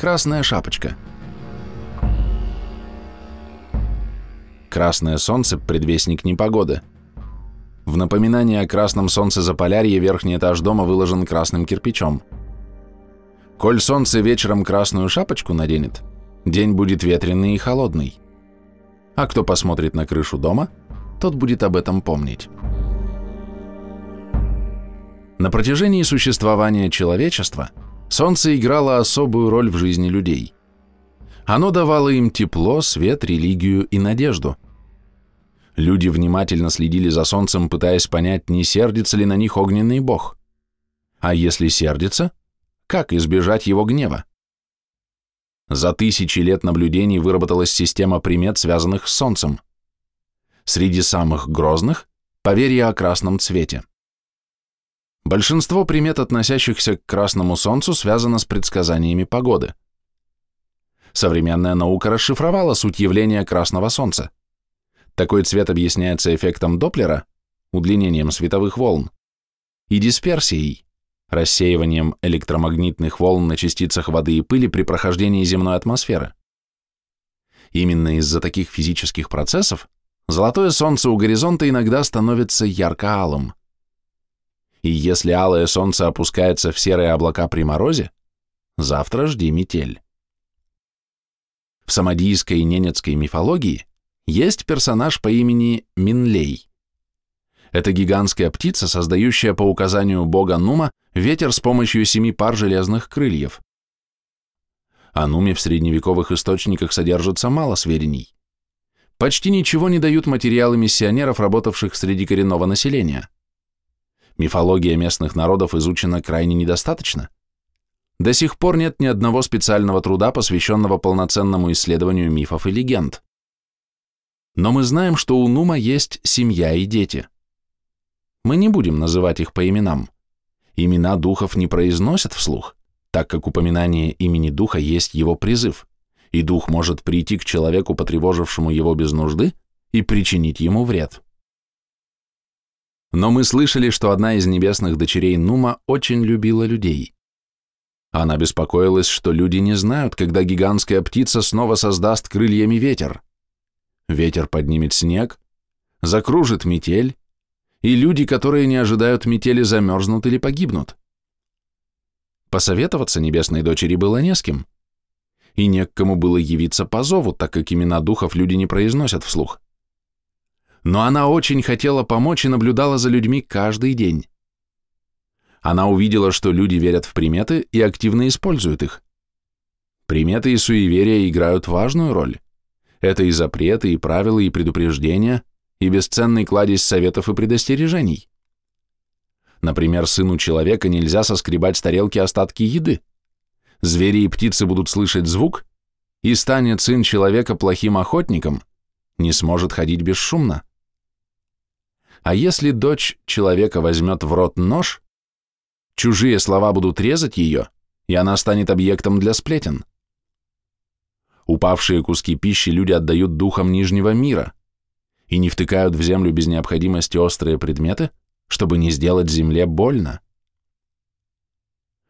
Красная шапочка. Красное солнце – предвестник непогоды. В напоминание о красном солнце Заполярье верхний этаж дома выложен красным кирпичом. Коль солнце вечером красную шапочку наденет, день будет ветреный и холодный. А кто посмотрит на крышу дома, тот будет об этом помнить. На протяжении существования человечества солнце играло особую роль в жизни людей. Оно давало им тепло, свет, религию и надежду. Люди внимательно следили за солнцем, пытаясь понять, не сердится ли на них огненный бог. А если сердится, как избежать его гнева? За тысячи лет наблюдений выработалась система примет, связанных с солнцем. Среди самых грозных – поверье о красном цвете. Большинство примет, относящихся к красному солнцу, связано с предсказаниями погоды – Современная наука расшифровала суть явления красного солнца. Такой цвет объясняется эффектом Доплера, удлинением световых волн, и дисперсией, рассеиванием электромагнитных волн на частицах воды и пыли при прохождении земной атмосферы. Именно из-за таких физических процессов золотое солнце у горизонта иногда становится ярко-алым. И если алое солнце опускается в серые облака при морозе, завтра жди метель. В самодийской и ненецкой мифологии есть персонаж по имени Минлей. Это гигантская птица, создающая по указанию бога Нума ветер с помощью семи пар железных крыльев. О Нуме в средневековых источниках содержится мало сведений. Почти ничего не дают материалы миссионеров, работавших среди коренного населения. Мифология местных народов изучена крайне недостаточно – до сих пор нет ни одного специального труда, посвященного полноценному исследованию мифов и легенд. Но мы знаем, что у Нума есть семья и дети. Мы не будем называть их по именам. Имена духов не произносят вслух, так как упоминание имени духа есть его призыв, и дух может прийти к человеку, потревожившему его без нужды, и причинить ему вред. Но мы слышали, что одна из небесных дочерей Нума очень любила людей. Она беспокоилась, что люди не знают, когда гигантская птица снова создаст крыльями ветер. Ветер поднимет снег, закружит метель, и люди, которые не ожидают метели, замерзнут или погибнут. Посоветоваться небесной дочери было не с кем, и не к кому было явиться по зову, так как имена духов люди не произносят вслух. Но она очень хотела помочь и наблюдала за людьми каждый день. Она увидела, что люди верят в приметы и активно используют их. Приметы и суеверия играют важную роль. Это и запреты, и правила, и предупреждения, и бесценный кладезь советов и предостережений. Например, сыну человека нельзя соскребать с тарелки остатки еды. Звери и птицы будут слышать звук, и станет сын человека плохим охотником, не сможет ходить бесшумно. А если дочь человека возьмет в рот нож, Чужие слова будут резать ее, и она станет объектом для сплетен. Упавшие куски пищи люди отдают духам Нижнего мира и не втыкают в землю без необходимости острые предметы, чтобы не сделать земле больно.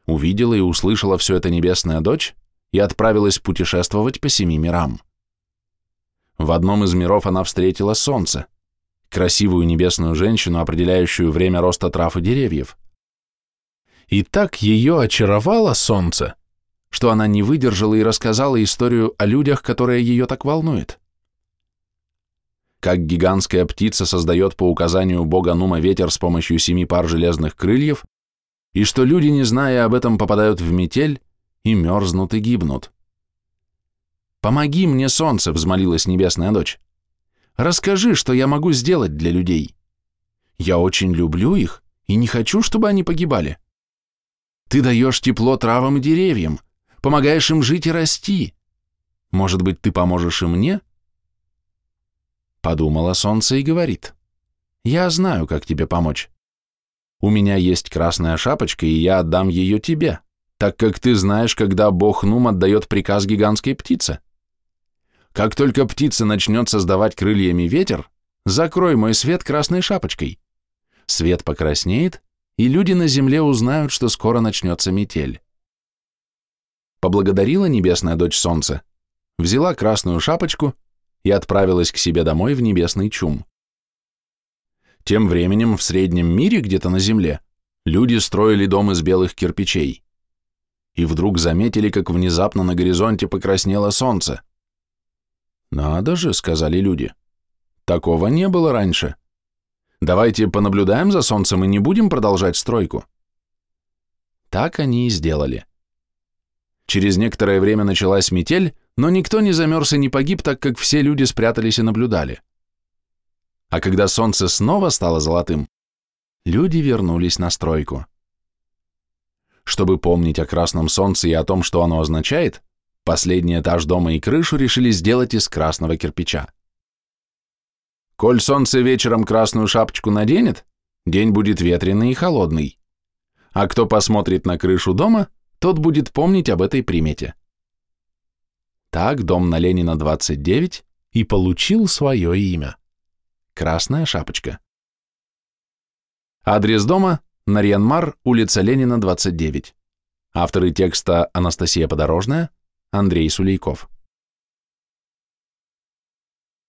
Увидела и услышала все это небесная дочь и отправилась путешествовать по семи мирам. В одном из миров она встретила солнце, красивую небесную женщину, определяющую время роста трав и деревьев. И так ее очаровало солнце, что она не выдержала и рассказала историю о людях, которая ее так волнует. Как гигантская птица создает по указанию бога Нума ветер с помощью семи пар железных крыльев, и что люди, не зная об этом, попадают в метель и мерзнут и гибнут. «Помоги мне, солнце!» — взмолилась небесная дочь. «Расскажи, что я могу сделать для людей. Я очень люблю их и не хочу, чтобы они погибали». Ты даешь тепло травам и деревьям, помогаешь им жить и расти. Может быть, ты поможешь и мне?» Подумала солнце и говорит. «Я знаю, как тебе помочь. У меня есть красная шапочка, и я отдам ее тебе, так как ты знаешь, когда бог Нум отдает приказ гигантской птице. Как только птица начнет создавать крыльями ветер, закрой мой свет красной шапочкой. Свет покраснеет, и люди на земле узнают, что скоро начнется метель. поблагодарила небесная дочь солнца, взяла красную шапочку и отправилась к себе домой в небесный чум. Тем временем в среднем мире, где-то на земле, люди строили дом из белых кирпичей. И вдруг заметили, как внезапно на горизонте покраснело солнце. «Надо же», — сказали люди, — «такого не было раньше. Давайте понаблюдаем за солнцем и не будем продолжать стройку». Так они и сделали. Через некоторое время началась метель, но никто не замерз и не погиб, так как все люди спрятались и наблюдали. А когда солнце снова стало золотым, люди вернулись на стройку. Чтобы помнить о красном солнце и о том, что оно означает, последний этаж дома и крышу решили сделать из красного кирпича. Коль солнце вечером красную шапочку наденет, день будет ветреный и холодный. А кто посмотрит на крышу дома, тот будет помнить об этой примете. Так дом на Ленина 29 и получил свое имя. Красная шапочка. Адрес дома – Нарьянмар, улица Ленина, 29. Авторы текста Анастасия Подорожная, Андрей Сулейков.